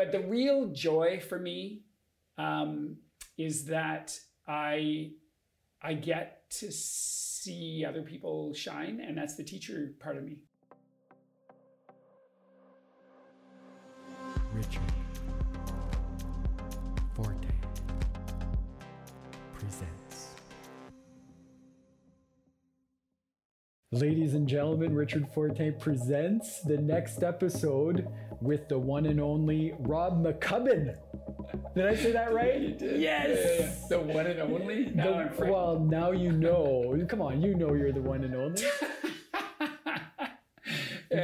but the real joy for me um, is that I I get to see other people shine, and that's the teacher part of me. Richard Ladies and gentlemen, Richard Forte presents the next episode with the one and only Rob McCubbin. Did I say that right? You did. Yes. Yeah, yeah, yeah. The one and only. Now The- I'm frightened. well, now you know. Come on, you know you're the one and only. Uh,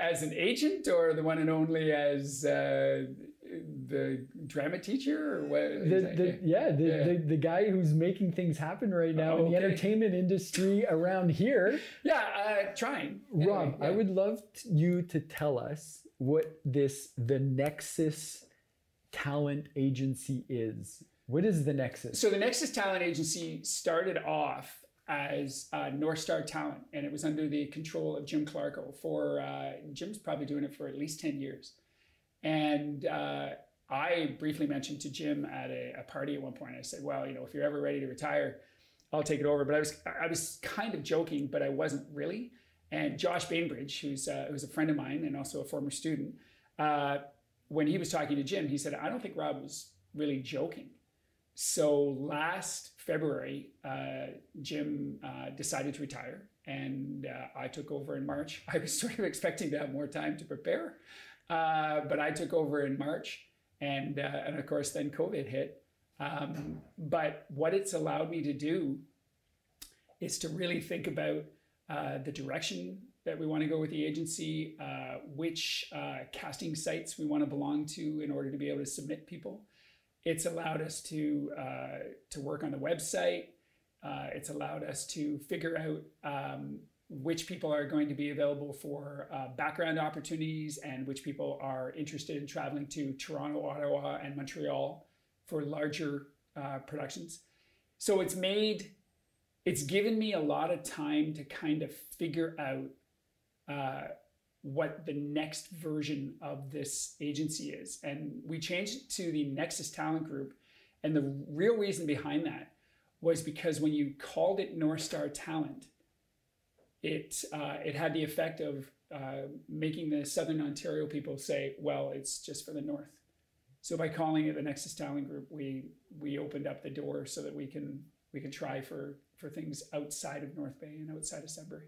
as an agent or the one and only as uh, the drama teacher or what? The, the, yeah, the, Yeah. The, the guy who's making things happen right now in the entertainment industry around here. yeah, uh, trying. Rob, Anyway, I would love t- you to tell us what this the Nexus Talent Agency is. What is the Nexus? So the Nexus Talent Agency started off as uh, North Star Talent, and it was under the control of Jim Clarko. For uh, Jim's probably doing it for at least ten years, and uh, I briefly mentioned to Jim at a, a party at one point. I said, "Well, you know, if you're ever ready to retire, I'll take it over." But I was I was kind of joking, but I wasn't really. And Josh Bainbridge, who's uh, who's a friend of mine and also a former student, uh, when he was talking to Jim, he said, "I don't think Rob was really joking." So last February, uh, Jim uh, decided to retire, and uh, I took over in March. I was sort of expecting to have more time to prepare, uh, but I took over in March, and uh, and of course then COVID hit. Um, but what it's allowed me to do is to really think about uh, the direction that we want to go with the agency, uh, which uh, casting sites we want to belong to in order to be able to submit people it's allowed us to uh, to work on the website. It's allowed us to figure out um, which people are going to be available for uh, background opportunities and which people are interested in traveling to Toronto, Ottawa, and Montreal for larger uh, productions. So it's made it's given me a lot of time to kind of figure out uh, what the next version of this agency is. And we changed it to the Nexus Talent Group. And the real reason behind that was because when you called it North Star Talent, it, uh, it had the effect of uh, making the Southern Ontario people say, well, it's just for the North. So by calling it the Nexus Talent Group, we, we opened up the door so that we can, we can try for, for things outside of North Bay and outside of Sudbury.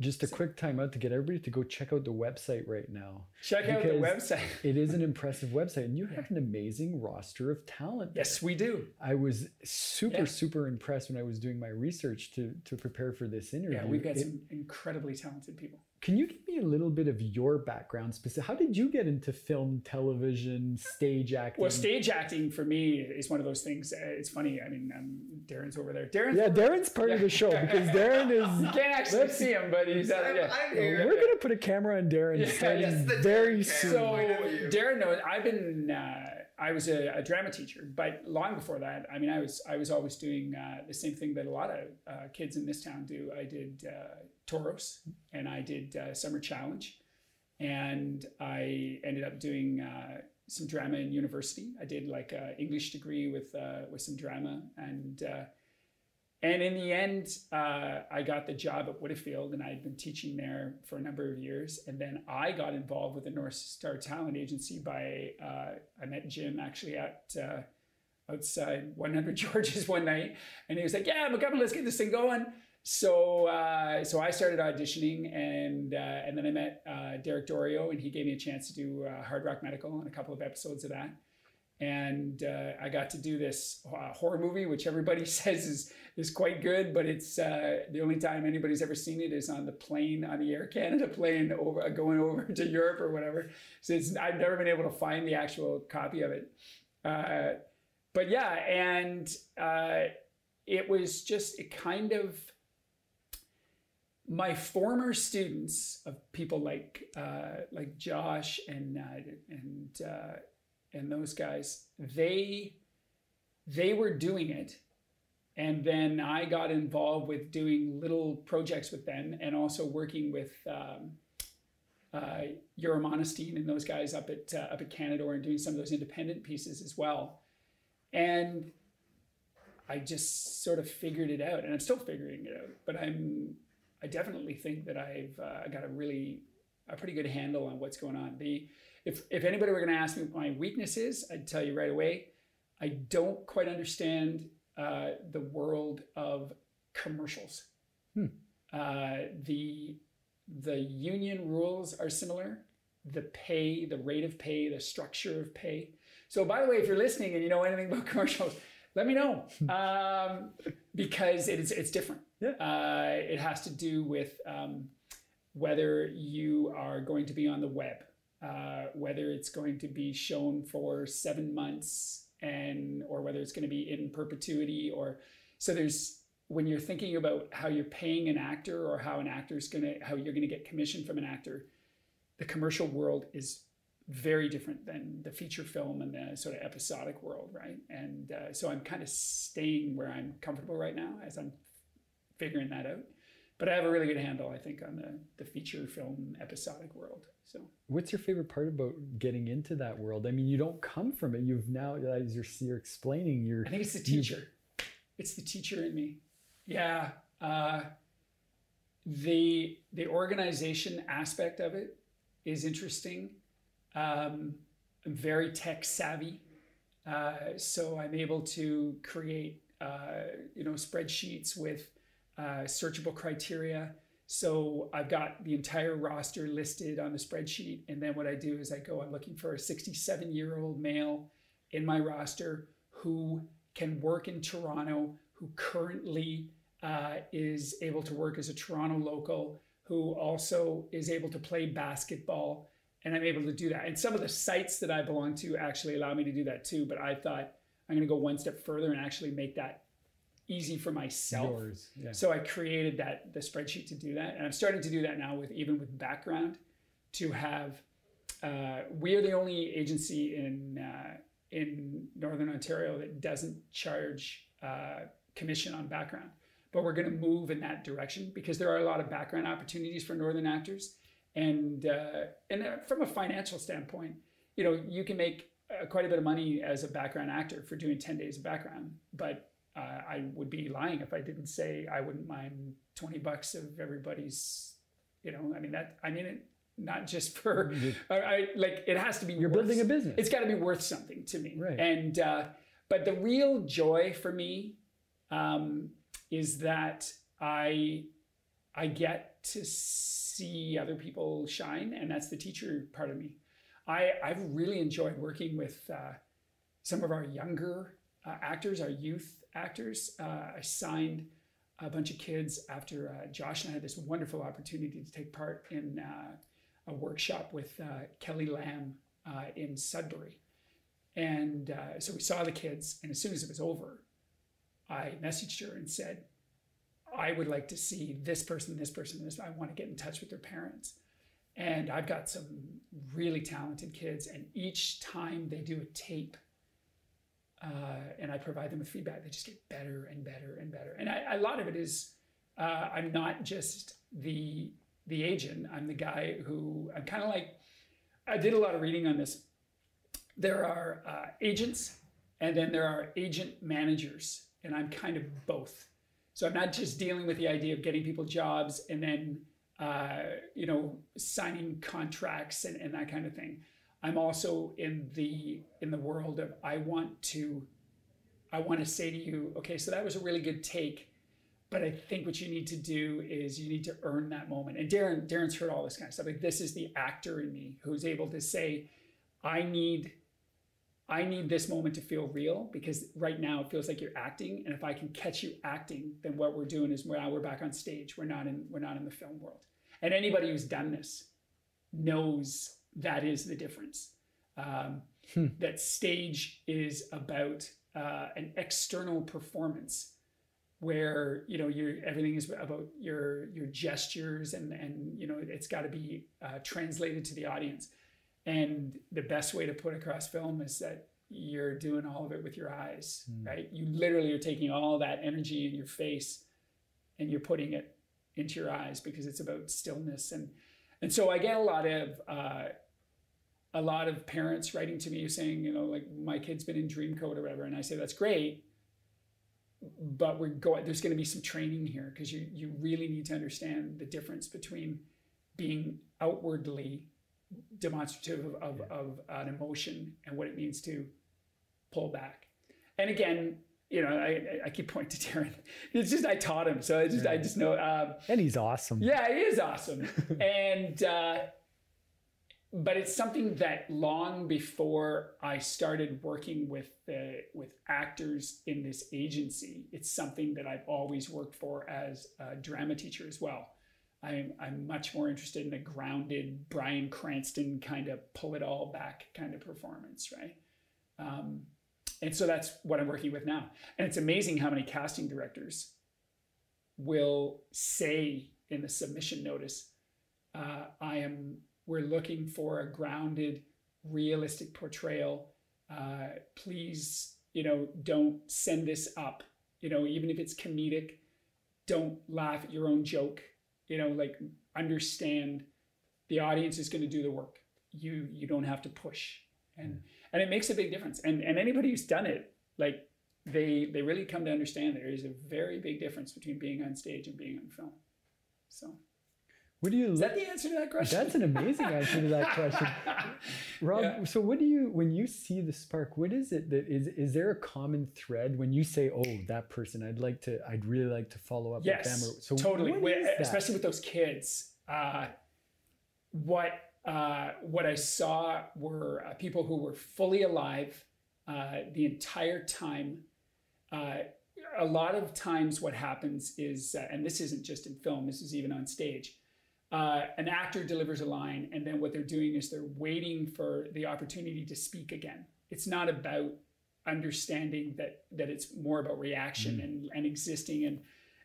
Just a quick timeout to get everybody to go check out the website right now. Check out the website. It is an impressive website, and you have an amazing roster of talent. there. Yes, we do. I was super, Yeah. super impressed when I was doing my research to to prepare for this interview. Yeah, we've got It- some incredibly talented people. Can you give me a little bit of your background? Specific. How did you get into film, television, stage acting? Well, stage acting for me is one of those things. uh, It's funny. I mean, um, Darren's over there. Darren, Yeah, Darren's part of the show because Darren you is. can't actually see him, but he's out I'm, yeah. I'm here. We're gonna put a camera on Darren Yeah, starting yes, very Darren soon. So Point. Darren knows I've been. Uh, I was a, a drama teacher, but long before that, I mean, I was I was always doing uh, the same thing that a lot of uh, kids in this town do. I did uh, Toros and I did uh, Summer Challenge, and I ended up doing uh, some drama in university. I did like a English degree with uh, with some drama, and uh, and in the end, uh, I got the job at Widdifield, and I had been teaching there for a number of years. And then I got involved with the North Star Talent Agency by I met Jim actually at outside 100 George's one night, and he was like, "Yeah, McGovern, let's get this thing going." So uh, so I started auditioning, and uh, and then I met uh, Derek Diorio, and he gave me a chance to do uh, Hard Rock Medical and a couple of episodes of that. And uh, I got to do this uh, horror movie, which everybody says is is quite good, but it's the only time anybody's ever seen it is on the plane on the Air Canada plane over going over to Europe or whatever. So I've never been able to find the actual copy of it. But yeah, and it was just it kind of my former students of people like uh, like Josh and uh, and uh, and those guys they they were doing it and then I got involved with doing little projects with them and also working with um, uh, and those guys up at uh, up at Canadore and doing some of those independent pieces as well. And I just sort of figured it out, and I'm still figuring it out. But I'm I definitely think that I've uh, got a really a pretty good handle on what's going on. The if if anybody were going to ask me what my weakness is, I'd tell you right away. I don't quite understand uh, the world of commercials. Hmm. Uh, the the union rules are similar. The pay, the rate of pay, the structure of pay. So, by the way, if you're listening and you know anything about commercials, let me know um, because it's it's different. Yeah. Uh, it has to do with um, whether you are going to be on the web, uh, whether it's going to be shown for seven months, and or whether it's going to be in perpetuity. Or so there's when you're thinking about how you're paying an actor or how an actor's going to how you're going to get commission from an actor, the commercial world is very different than the feature film and the sort of episodic world, right? And uh, so I'm kind of staying where I'm comfortable right now as I'm figuring that out. But I have a really good handle, I think, on the, the feature film episodic world. So, what's your favorite part about getting into that world? I mean, you don't come from it. You've now, as you're, you're explaining, you're. I think it's the teacher. It's the teacher in me. Yeah. Uh, the the organization aspect of it is interesting um, I'm very tech savvy, uh, so I'm able to create uh, you know spreadsheets with uh, searchable criteria. So I've got the entire roster listed on the spreadsheet, and then what I do is I go. I'm looking for a 67 year old male in my roster who can work in Toronto, who currently uh, is able to work as a Toronto local, who also is able to play basketball and I'm able to do that. And some of the sites that I belong to actually allow me to do that too. But I thought I'm going to go one step further and actually make that easy for myself. Yours, yeah. So I created that the spreadsheet to do that, and I'm starting to do that now with even with background to have. Uh, we are the only agency in uh, in Northern Ontario that doesn't charge uh, commission on background, but we're going to move in that direction because there are a lot of background opportunities for Northern actors and uh, and uh, from a financial standpoint, you know, you can make uh, quite a bit of money as a background actor for doing ten days of background. But uh, I would be lying if I didn't say I wouldn't mind twenty bucks of everybody's. You know, I mean that. I mean it not just for I, I, like it has to be you're worth, building a business it's got to be worth something to me right and uh, but the real joy for me um, is that i i get to see other people shine, and that's the teacher part of me. I, I've really enjoyed working with uh, some of our younger uh, actors, our youth actors. Uh, I signed a bunch of kids after uh, Josh and I had this wonderful opportunity to take part in uh, a workshop with uh, Kelly Lamb in Sudbury. And so we saw the kids, and as soon as it was over, I messaged her and said, I would like to see this person, this person, this. I want to get in touch with their parents. And I've got some really talented kids, and each time they do a tape, uh, and I provide them with feedback, they just get better and better and better. And I, a lot of it is uh, I'm not just the the agent. I'm the guy who I'm kind of like. I did a lot of reading on this. There are uh, agents, and then there are agent managers, and I'm kind of both. So I'm not just dealing with the idea of getting people jobs and then uh, you know signing contracts and, and that kind of thing. I'm also in the in the world of I want to I want to say to you, okay, so that was a really good take, but I think what you need to do is you need to earn that moment. And Darren Darren's heard all this kind of stuff. Like this is the actor in me who's able to say, I need I need this moment to feel real because right now it feels like you're acting. And if I can catch you acting, then what we're doing is now we're back on stage. We're not in we're not in the film world. And anybody who's done this knows that is the difference. Um, hmm. That stage is about uh, an external performance where you know your everything is about your your gestures and and you know it's got to be uh, translated to the audience and the best way to put across film is that you're doing all of it with your eyes, mm. right? You literally are taking all that energy in your face and you're putting it into your eyes because it's about stillness and And so I get a lot of uh, a lot of parents writing to me saying, you know, like my kid's been in dream code or whatever, and I say that's great, but we're going. There's going to be some training here because you you really need to understand the difference between being outwardly demonstrative of, of, of an emotion and what it means to pull back. And again, you know, I, I keep pointing to Darren. It's just I taught him, so I just yeah. I just know. Um, and he's awesome. Yeah, he is awesome. and uh, but it's something that long before I started working with the with actors in this agency, it's something that I've always worked for as a drama teacher as well. I'm I'm much more interested in a grounded Bryan Cranston kind of pull it all back kind of performance, right? Um, and so that's what I'm working with now. And it's amazing how many casting directors will say in the submission notice, uh, I am, we're looking for a grounded, realistic portrayal. Uh, please, you know, don't send this up. You know, even if it's comedic, don't laugh at your own joke. You know, like understand the audience is going to do the work. You you don't have to push. And and it makes a big difference. And and anybody who's done it, like they they really come to understand there is a very big difference between being on stage and being on film. So. What do you? Is that the answer to that question? That's an amazing answer to that question, Rob. Yeah. So, what do you when you see the spark? What is it that is? Is there a common thread when you say, "Oh, that person, I'd like to, I'd really like to follow up yes, with them"? So totally, especially with those kids. Uh, what uh, what I saw were uh, people who were fully alive uh, the entire time. Uh, a lot of times, what happens is, uh, and this isn't just in film, this is even on stage. An actor delivers a line, and then what they're doing is they're waiting for the opportunity to speak again. It's not about understanding that that it's more about reaction mm. and, and existing and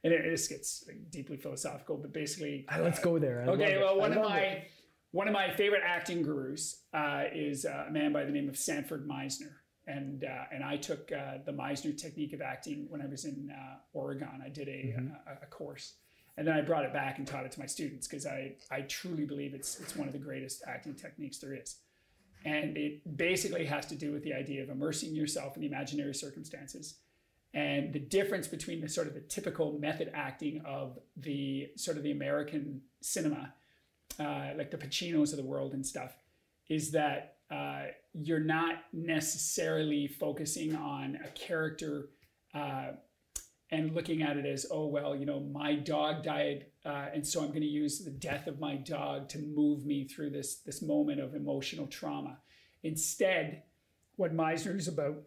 and it, just gets like, deeply philosophical but basically let's go there I okay well one of my it one of my favorite acting gurus uh, is a man by the name of Sanford Meisner. And, uh, and I took uh, the Meisner technique of acting when I was in uh, Oregon. I did a, mm-hmm. a, a, course. And then I brought it back and taught it to my students because I, I truly believe it's, it's one of the greatest acting techniques there is. And it basically has to do with the idea of immersing yourself in the imaginary circumstances and the difference between the sort of the typical method acting of the sort of the American cinema uh, like the Pacinos of the world and stuff, is that uh, you're not necessarily focusing on a character uh, and looking at it as, oh, well, you know, my dog died, uh, and so I'm going to use the death of my dog to move me through this, this moment of emotional trauma. Instead, what Meisner is about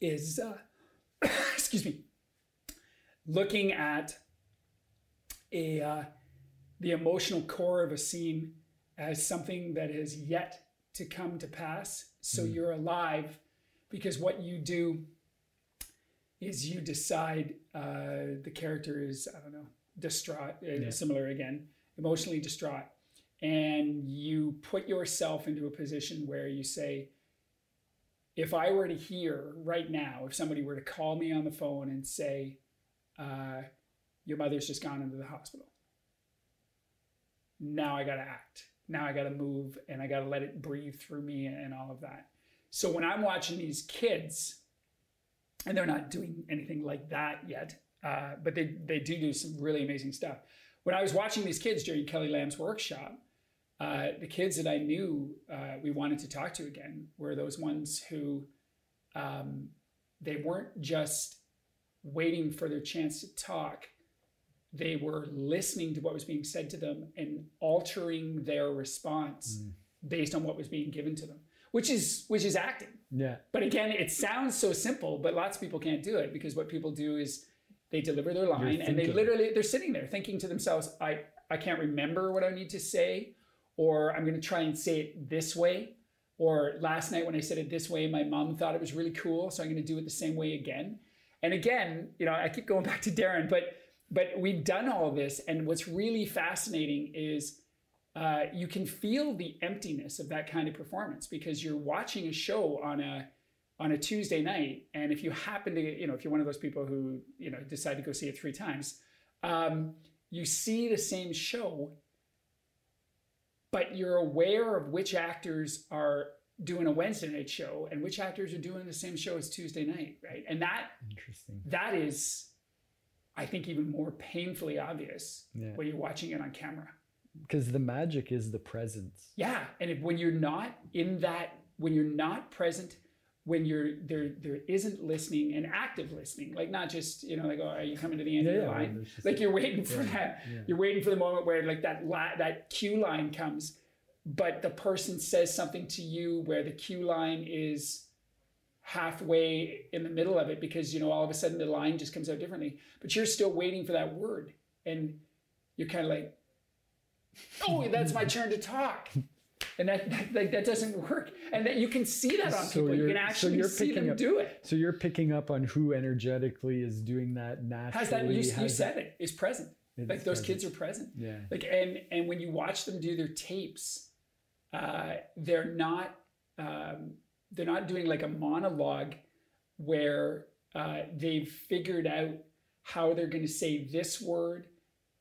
is, uh, excuse me, looking at a uh, the emotional core of a scene as something that has yet to come to pass. So mm. you're alive because what you do is you decide uh, the character is, I don't know, distraught, uh, yeah. similar again, emotionally distraught. And you put yourself into a position where you say, if I were to hear right now, if somebody were to call me on the phone and say, uh, your mother's just gone into the hospital now I got to act. Now I got to move and I got to let it breathe through me and all of that. So when I'm watching these kids, and they're not doing anything like that yet, uh, but they, they do do some really amazing stuff. When I was watching these kids during Kelly Lamb's workshop, uh, the kids that I knew uh, we wanted to talk to again were those ones who um, they weren't just waiting for their chance to talk they were listening to what was being said to them and altering their response mm. based on what was being given to them which is which is acting yeah. But again it sounds so simple but lots of people can't do it because what people do is they deliver their line and they literally they're sitting there thinking to themselves i i can't remember what i need to say or i'm going to try and say it this way. Or last night when i said it this way my mom thought it was really cool so i'm going to do it the same way again. And again you know i keep going back to darren but but we've done all this, and what's really fascinating is uh, you can feel the emptiness of that kind of performance because you're watching a show on a on a Tuesday night, and if you happen to, you know, if you're one of those people who you know decide to go see it three times, um, you see the same show, but you're aware of which actors are doing a Wednesday night show and which actors are doing the same show as Tuesday night, right? And that Interesting. that is, I think, even more painfully obvious Yeah. when you're watching it on camera. Because the magic is the presence. Yeah, and if, when you're not in that, when you're not present, when you're there, there isn't listening and active listening, like not just you know, like oh, are you coming to the end of the line? just- Like you're waiting for Yeah, that. yeah. You're waiting for the moment where like that la- that cue line comes, but the person says something to you where the cue line is halfway in the middle of it because you know all of a sudden the line just comes out differently, but you're still waiting for that word, and you're kind of like, oh, that's my turn to talk. And that, that like that doesn't work, and that you can see that on So people. You can so actually you're see them up- do it. So you're picking up on who energetically is doing that naturally. Has that you, you said that- it? Is present. it's Like those present. kids are present. Yeah. like and and when you watch them do their tapes uh, they're not um, they're not doing like a monologue where uh, they've figured out how they're going to say this word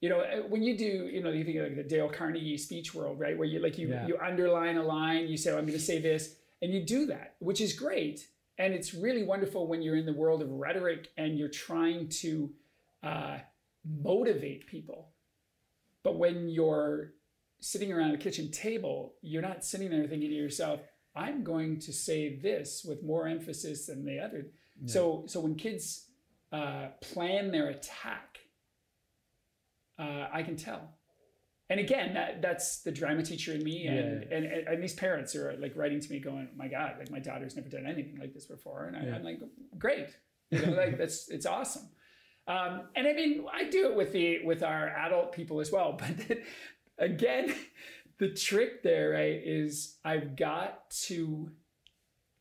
you know uh, when you do you know you think of like the dale carnegie speech world right where you like you Yeah. you underline a line you say oh, i'm going to say this and you do that which is great and it's really wonderful when you're in the world of rhetoric and you're trying to uh, motivate people but when you're sitting around a kitchen table, you're not sitting there thinking to yourself, I'm going to say this with more emphasis than the other. Yeah. So, so when kids uh, plan their attack, uh, I can tell. And again, that that's the drama teacher in me, and, Yeah. and, and and these parents are like writing to me, going, "My God, like my daughter's never done anything like this before," and I, Yeah. I'm like, "Great, you know, like that's it's awesome." Um, and I mean, I do it with the with our adult people as well. But again, the trick there, right, is I've got to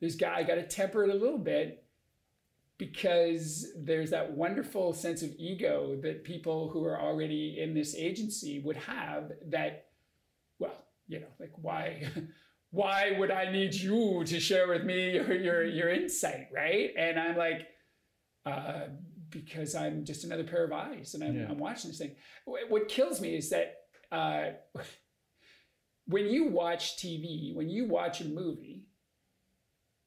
there's got I got to temper it a little bit because there's that wonderful sense of ego that people who are already in this agency would have that well you know like why why would i need you to share with me your your, your insight right and i'm like uh, because i'm just another pair of eyes and i'm, Yeah. I'm watching this thing what kills me is that uh, when you watch tv when you watch a movie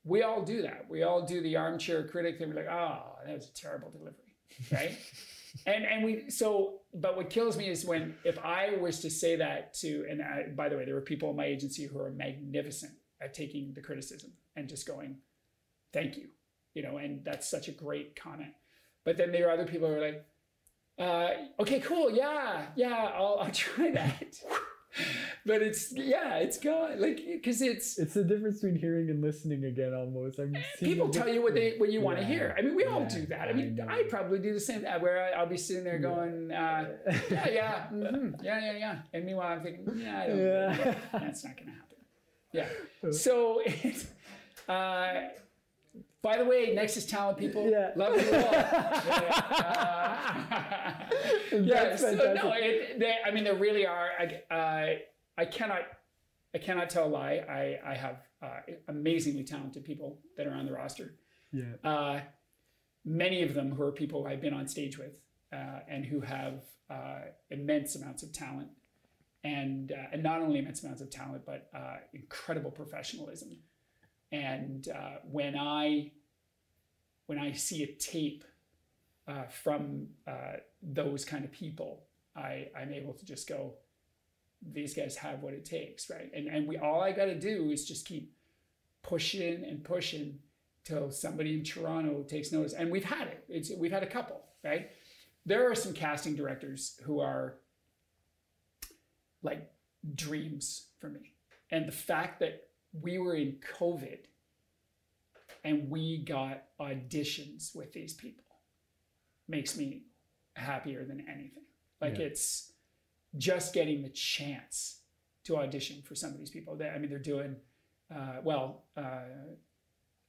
we all do that. We all do the armchair critic thing. We're like, oh, that was a terrible delivery, right? and and we so, but what kills me is when if I was to say that to, and I, by the way, there were people in my agency who are magnificent at taking the criticism and just going, thank you, you know, and that's such a great comment. But then there are other people who are like, uh, okay, cool, yeah, yeah, I'll I'll try that. but it's yeah, it's gone like because it's It's the difference between hearing and listening again almost. I'm people tell you what they what you want to hear. I mean, we all do that. I I mean, know. I, probably do the same. uh, Where I, I'll be sitting there going, uh, yeah, yeah, mhm, yeah, yeah, yeah, and meanwhile I'm thinking, yeah, I don't. Yeah. That's not going to happen. Yeah. So, it's, uh, by the way, Nexus Talent people, Yeah. love you all. Yeah, uh, yeah, so no, it, they, I mean, there really are. Uh, I cannot, I cannot tell a lie. I, I have uh, amazingly talented people that are on the roster. yeah. Uh, many of them who are people I've been on stage with uh, and who have uh, immense amounts of talent, and uh, and not only immense amounts of talent, but uh, incredible professionalism. And uh, when I when I see a tape uh, from uh, those kind of people, I I'm able to just go, these guys have what it takes, right? And and we all I got to do is just keep pushing and pushing till somebody in Toronto takes notice. And we've had it. It's we've had a couple, right? There are some casting directors who are like dreams for me. And the fact that we were in COVID and we got auditions with these people makes me happier than anything. Like Yeah. it's just getting the chance to audition for some of these people. I mean, they're doing uh, well. Uh,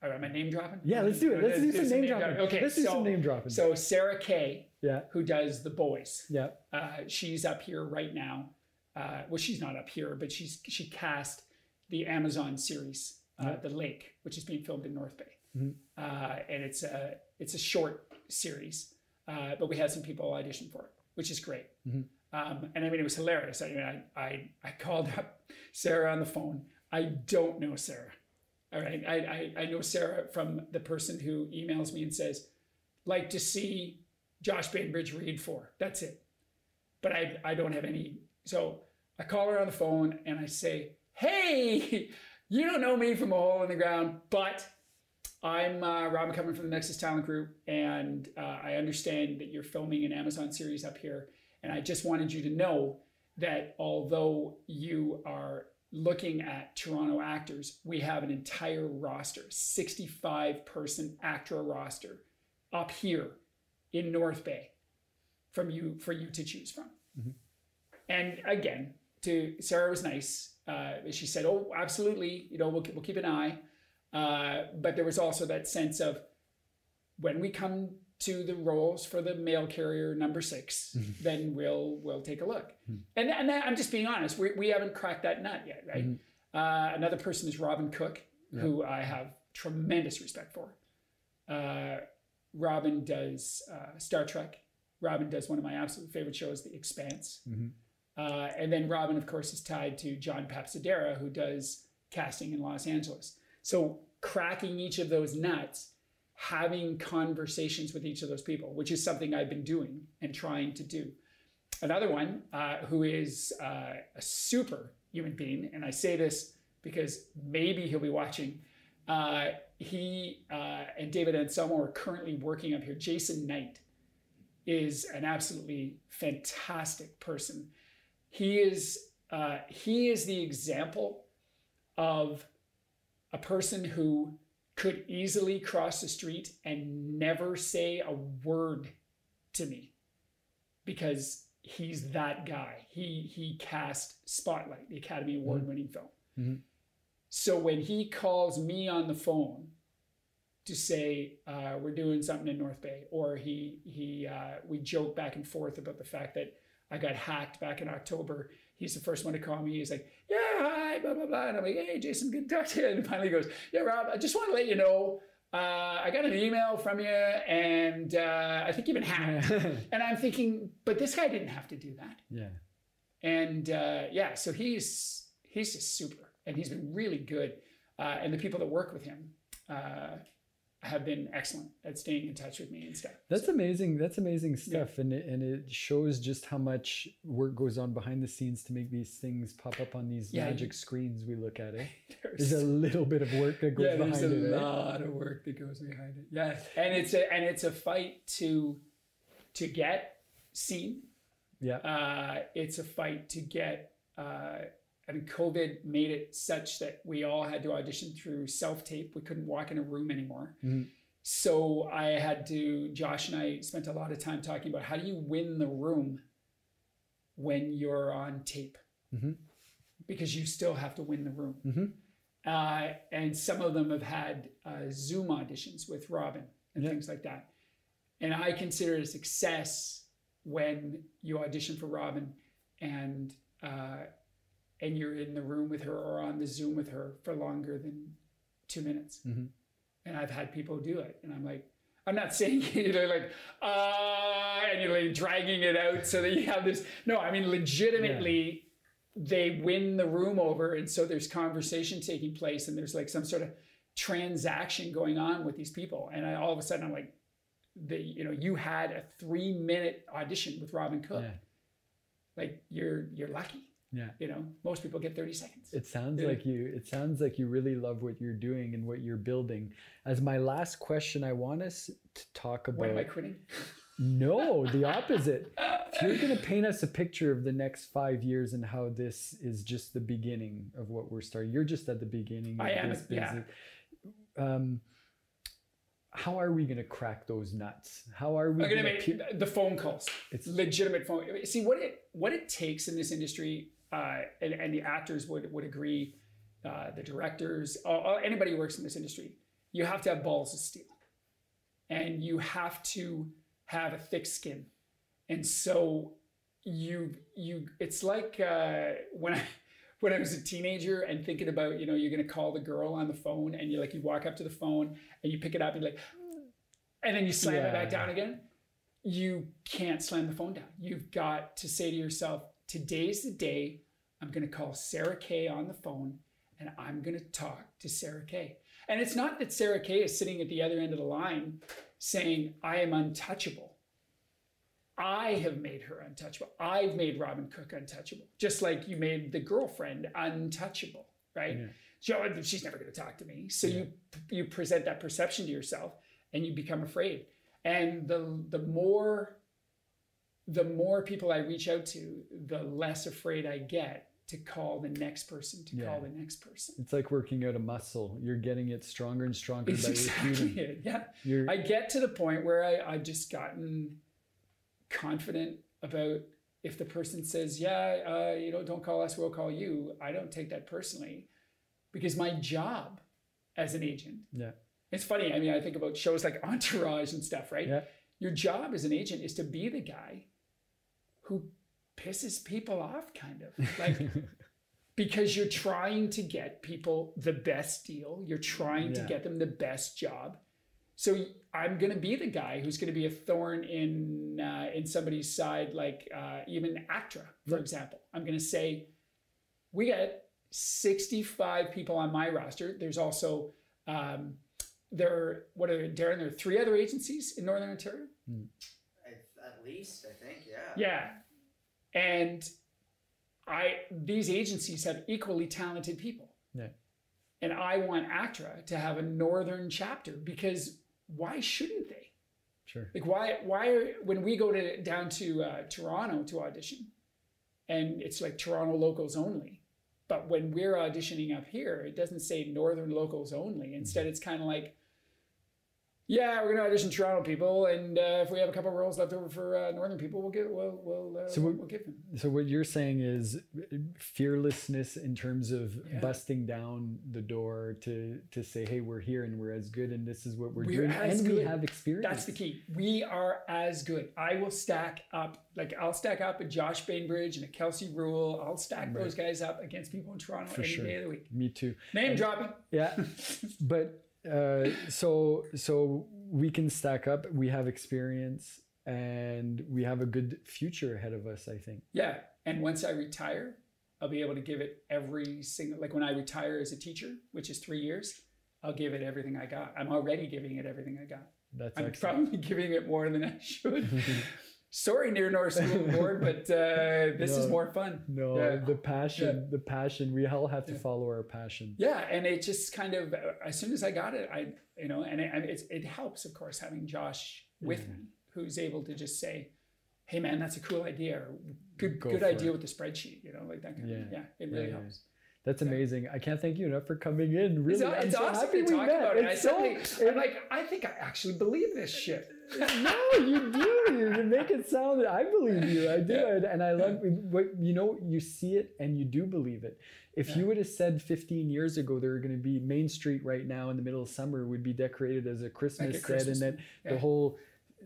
all right, am I name dropping? Yeah, let's do it. Let's do some name dropping. dropping. Okay, let's do some name dropping. so Sarah Kay, yeah, who does The Boys, yeah, uh, she's up here right now. Uh, well, she's not up here, but she's she cast the Amazon series, uh, Yeah. The Lake, which is being filmed in North Bay, Mhm. uh, and it's a it's a short series. Uh, but we had some people audition for it, which is great. Mhm. Um, and I mean, it was hilarious. I mean, I I, I called up Sarah on the phone. I don't know Sarah. All right. I, I, I know Sarah from the person who emails me and says, like to see Josh Bainbridge read for. That's it. But I, I don't have any. So I call her on the phone and I say, Hey, you don't know me from a hole in the ground, but I'm uh, Robin coming from the Nexus Talent Group, and uh, I understand that you're filming an Amazon series up here. And I just wanted you to know that although you are looking at Toronto actors, we have an entire roster, 65 person actor roster up here in North Bay from you for you to choose from. Mm-hmm. And again, to Sarah was nice. Uh, she said, "Oh, absolutely. You know, we'll, we'll keep an eye." Uh, but there was also that sense of when we come to the roles for the mail carrier number 6 mm-hmm. then we'll we'll take a look. Mm-hmm. And and that, I'm just being honest. We we haven't cracked that nut yet, right? Mm-hmm. Uh, another person is Robin Cook, yeah. who I have tremendous respect for. Uh, Robin does uh, Star Trek. Robin does one of my absolute favorite shows, The Expanse. Mm-hmm. Uh, and then Robin, of course, is tied to John Papsidera, who does casting in Los Angeles. So cracking each of those nuts, having conversations with each of those people, which is something I've been doing and trying to do. Another one uh, who is uh, a super human being, and I say this because maybe he'll be watching. Uh, he uh, and David Anselmo are currently working up here. Jason Knight is an absolutely fantastic person. He is uh, he is the example of a person who could easily cross the street and never say a word to me because he's that guy. He he cast Spotlight, the Academy Award winning mm-hmm. film. Mm-hmm. So when he calls me on the phone to say uh, we're doing something in North Bay, or he he uh, we joke back and forth about the fact that I got hacked back in October. He's the first one to call me. He's like, "Yeah, hi, blah blah blah," and I'm like, "Hey, Jason, good to talk to you." And finally goes, "Yeah, Rob, I just want to let you know." Uh, I got an email from you, and uh, I think you've been hacked. and I'm thinking, but this guy didn't have to do that. Yeah. And uh, yeah, so he's he's just super and he's been really good. Uh, and the people that work with him uh, have been excellent at staying in touch with me and stuff. That's so, amazing. That's amazing stuff, yeah. and it, and it shows just how much work goes on behind the scenes to make these things pop up on these yeah, magic screens we look at. It. Eh? there's, there's, a little bit of work that goes yeah, behind it. There's a lot of work that goes behind it. Yeah, and it's a and it's a fight to to get seen. Yeah, uh, it's a fight to get. Uh, I mean, COVID made it such that we all had to audition through self tape. We couldn't walk in a room anymore. Mm-hmm. So I had to, Josh and I spent a lot of time talking about how do you win the room when you're on tape? Mm-hmm. Because you still have to win the room. Mm-hmm. Uh, and some of them have had uh, Zoom auditions with Robin and yeah. things like that. And I consider it a success when you audition for Robin and uh, and you're in the room with her or on the Zoom with her for longer than two minutes. Mm-hmm. And I've had people do it. And I'm like, I'm not saying you're like, uh, and you're like dragging it out so that you have this. No, I mean, legitimately, yeah. they win the room over. And so there's conversation taking place and there's like some sort of transaction going on with these people. And I, all of a sudden, I'm like, the, you know, you had a three minute audition with Robin Cook. Yeah. Like you're, you're lucky. Yeah. You know, most people get 30 seconds. It sounds like you it sounds like you really love what you're doing and what you're building. As my last question, I want us to talk about When am I quitting? No, the opposite. if you're going to paint us a picture of the next five years and how this is just the beginning of what we're starting, you're just at the beginning. I am. Yeah. Um, how are we going to crack those nuts? How are we going to make the phone calls? It's legitimate phone. See what it what it takes in this industry uh, and, and, the actors would would agree, uh, the directors, anybody who works in this industry, you have to have balls of steel, and you have to have a thick skin, and so you you it's like uh, when I when I was a teenager and thinking about you know you're gonna call the girl on the phone and you like you walk up to the phone and you pick it up and like, and then you slam yeah. it back down again. You can't slam the phone down. You've got to say to yourself, today's the day I'm going to call Sarah Kay on the phone and I'm going to talk to Sarah Kay. And it's not that Sarah Kay is sitting at the other end of the line saying, I am untouchable. I have made her untouchable. I've made Robin Cook untouchable, just like you made the girlfriend untouchable, right? Yeah. So she's never going to talk to me. So yeah. you you present that perception to yourself, and you become afraid. And the the more the more people I reach out to, the less afraid I get to call the next person to yeah. call the next person. It's like working out a muscle. You're getting it stronger and stronger it's by exactly repeating. It. Yeah. You're... I get to the point where I, I've just gotten confident about if the person says, yeah, uh, you know, don't call us, we'll call you. I don't take that personally because my job as an agent. Yeah. It's funny. I mean, I think about shows like Entourage and stuff, right? Yeah. Your job as an agent is to be the guy who pisses people off, kind of like because you're trying to get people the best deal. You're trying yeah. to get them the best job. So I'm going to be the guy who's going to be a thorn in uh, in somebody's side, like uh, even ACTRA, for example. I'm going to say, we got 65 people on my roster. There's also um, there are, what are Darren? There are three other agencies in Northern Ontario. Hmm. At least, I think, yeah. Yeah, and I these agencies have equally talented people. Yeah. And I want ACTRA to have a northern chapter because why shouldn't they? Sure. Like why why are when we go to down to uh, Toronto to audition, and it's like Toronto locals only, but when we're auditioning up here, it doesn't say northern locals only. Instead, it's kind of like yeah, we're gonna audition Toronto people, and uh, if we have a couple roles left over for uh, Northern people, we'll give we'll we'll, uh, so we'll, we'll give them. So what you're saying is fearlessness in terms of yeah. busting down the door to to say, hey, we're here and we're as good, and this is what we're, we're doing, and good. we have experience. That's the key. We are as good. I will stack up like I'll stack up a Josh Bainbridge and a Kelsey Rule. I'll stack right. those guys up against people in Toronto for any sure. day of the week. Me too. Name and, dropping. Yeah, but uh, so so we can stack up. We have experience, and we have a good future ahead of us. I think. Yeah, and once I retire, I'll be able to give it every single. Like when I retire as a teacher, which is three years, I'll give it everything I got. I'm already giving it everything I got. That's I'm excellent. probably giving it more than I should. sorry near north school board but uh, this no, is more fun no yeah. the passion yeah. the passion we all have to yeah. follow our passion yeah and it just kind of as soon as i got it i you know and it, it helps of course having josh with me who's able to just say hey man that's a cool idea or good Go good idea it. with the spreadsheet you know like that kind of yeah it really helps that's amazing. I can't thank you enough for coming in. Really, it's, it's I'm so awesome to talk about it. It's I suddenly, so, I'm like, I think I actually believe this shit. No, you do. You make it sound. That I believe you. I do, yeah. and I love. But you know, you see it and you do believe it. If yeah. you would have said 15 years ago there were going to be Main Street right now in the middle of summer would be decorated as a Christmas like a set, and that yeah. the whole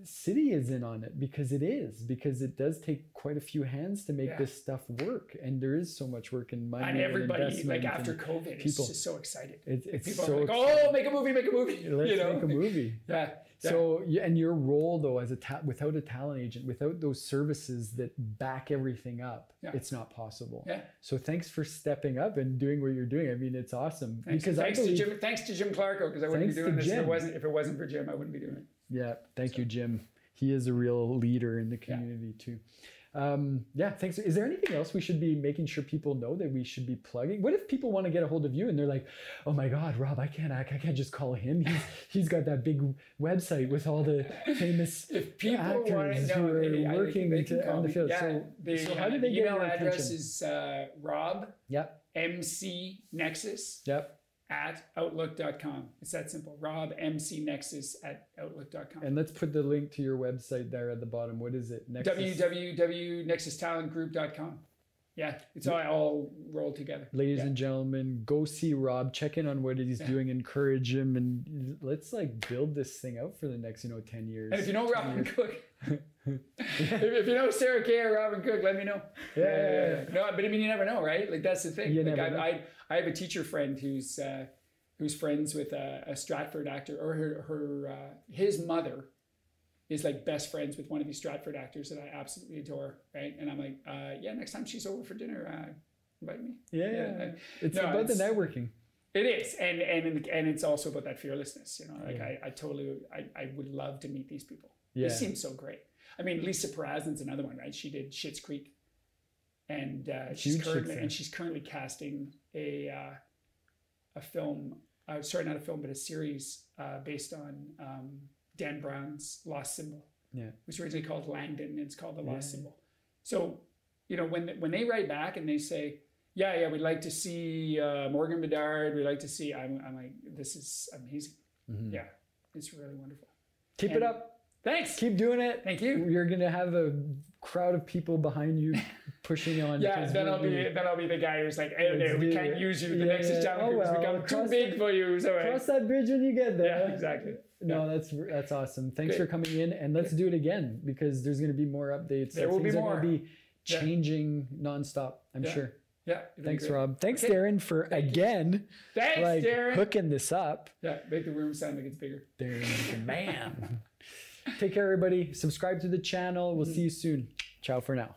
city is in on it because it is because it does take quite a few hands to make yeah. this stuff work and there is so much work in money and everybody and like after covid people, is just so excited. It, it's people so are like oh make a movie make a movie let's you know? make a movie. Yeah so and your role though as a ta- without a talent agent without those services that back everything up yeah. it's not possible. Yeah. So thanks for stepping up and doing what you're doing. I mean it's awesome. Thanks, because thanks believe, to jim thanks to jim clarko because i wouldn't be doing this if it wasn't if it wasn't for jim i wouldn't be doing it yeah, thank so. you, Jim. He is a real leader in the community yeah. too. Um, yeah, thanks. Is there anything else we should be making sure people know that we should be plugging? What if people want to get a hold of you and they're like, "Oh my God, Rob, I can't, I can't just call him. He's he's got that big website with all the famous if people actors who are they, working they to, on the field." Yeah, so, the, so how do they get email address is uh, Rob. Yep. MC Nexus. Yep at outlook.com. It's that simple. Rob MC Nexus at outlook.com. And let's put the link to your website there at the bottom. What is it? Nexus? www.nexustalentgroup.com. Yeah, it's all, all rolled together. Ladies yeah. and gentlemen, go see Rob. Check in on what he's yeah. doing. Encourage him, and let's like build this thing out for the next, you know, ten years. And if you know Robin Cook, if, if, you know Sarah Kay or Robin Cook, let me know. Yeah, yeah, yeah, No, but I mean, you never know, right? Like that's the thing. You like I, I, I, have a teacher friend who's uh, who's friends with a, a, Stratford actor, or her, her uh, his mother is like best friends with one of these Stratford actors that I absolutely adore, right? And I'm like, uh, yeah, next time she's over for dinner, uh, invite me. Yeah, yeah. it's no, about it's, the networking. It is, and and and it's also about that fearlessness. You know, like yeah. I, I totally, I, I would love to meet these people. Yeah. They seem so great. I mean, Lisa Parasyn's another one, right? She did Schitt's Creek, and uh, she's currently and she's currently casting a uh, a film. Uh, sorry, not a film, but a series uh, based on um, Dan Brown's Lost Symbol. Yeah, it was originally called Langdon, and it's called The Lost yeah. Symbol. So, you know, when when they write back and they say, "Yeah, yeah, we'd like to see uh, Morgan Bedard. We'd like to see," I'm, I'm like, "This is amazing. Mm-hmm. Yeah, it's really wonderful." Keep and, it up. Thanks. Keep doing it. Thank you. You're gonna have a crowd of people behind you pushing on. yeah, then I'll be then I'll be the guy who's like, oh no, we can't use you. The yeah, next yeah. challenge oh, well, become too big for you. So cross that bridge when you get there. Yeah, exactly. No, yeah. that's that's awesome. Thanks Great. for coming in, and let's do it again because there's going to be more updates. There will be more. Are be changing nonstop. I'm sure. Yeah. Thanks, Rob. Thanks, okay. Darren, for Thank again. Thanks, like, Darren. Hooking this up. Yeah, make the room sound like it's bigger. Darren, the man. Take care, everybody. Subscribe to the channel. We'll see you soon. Ciao for now.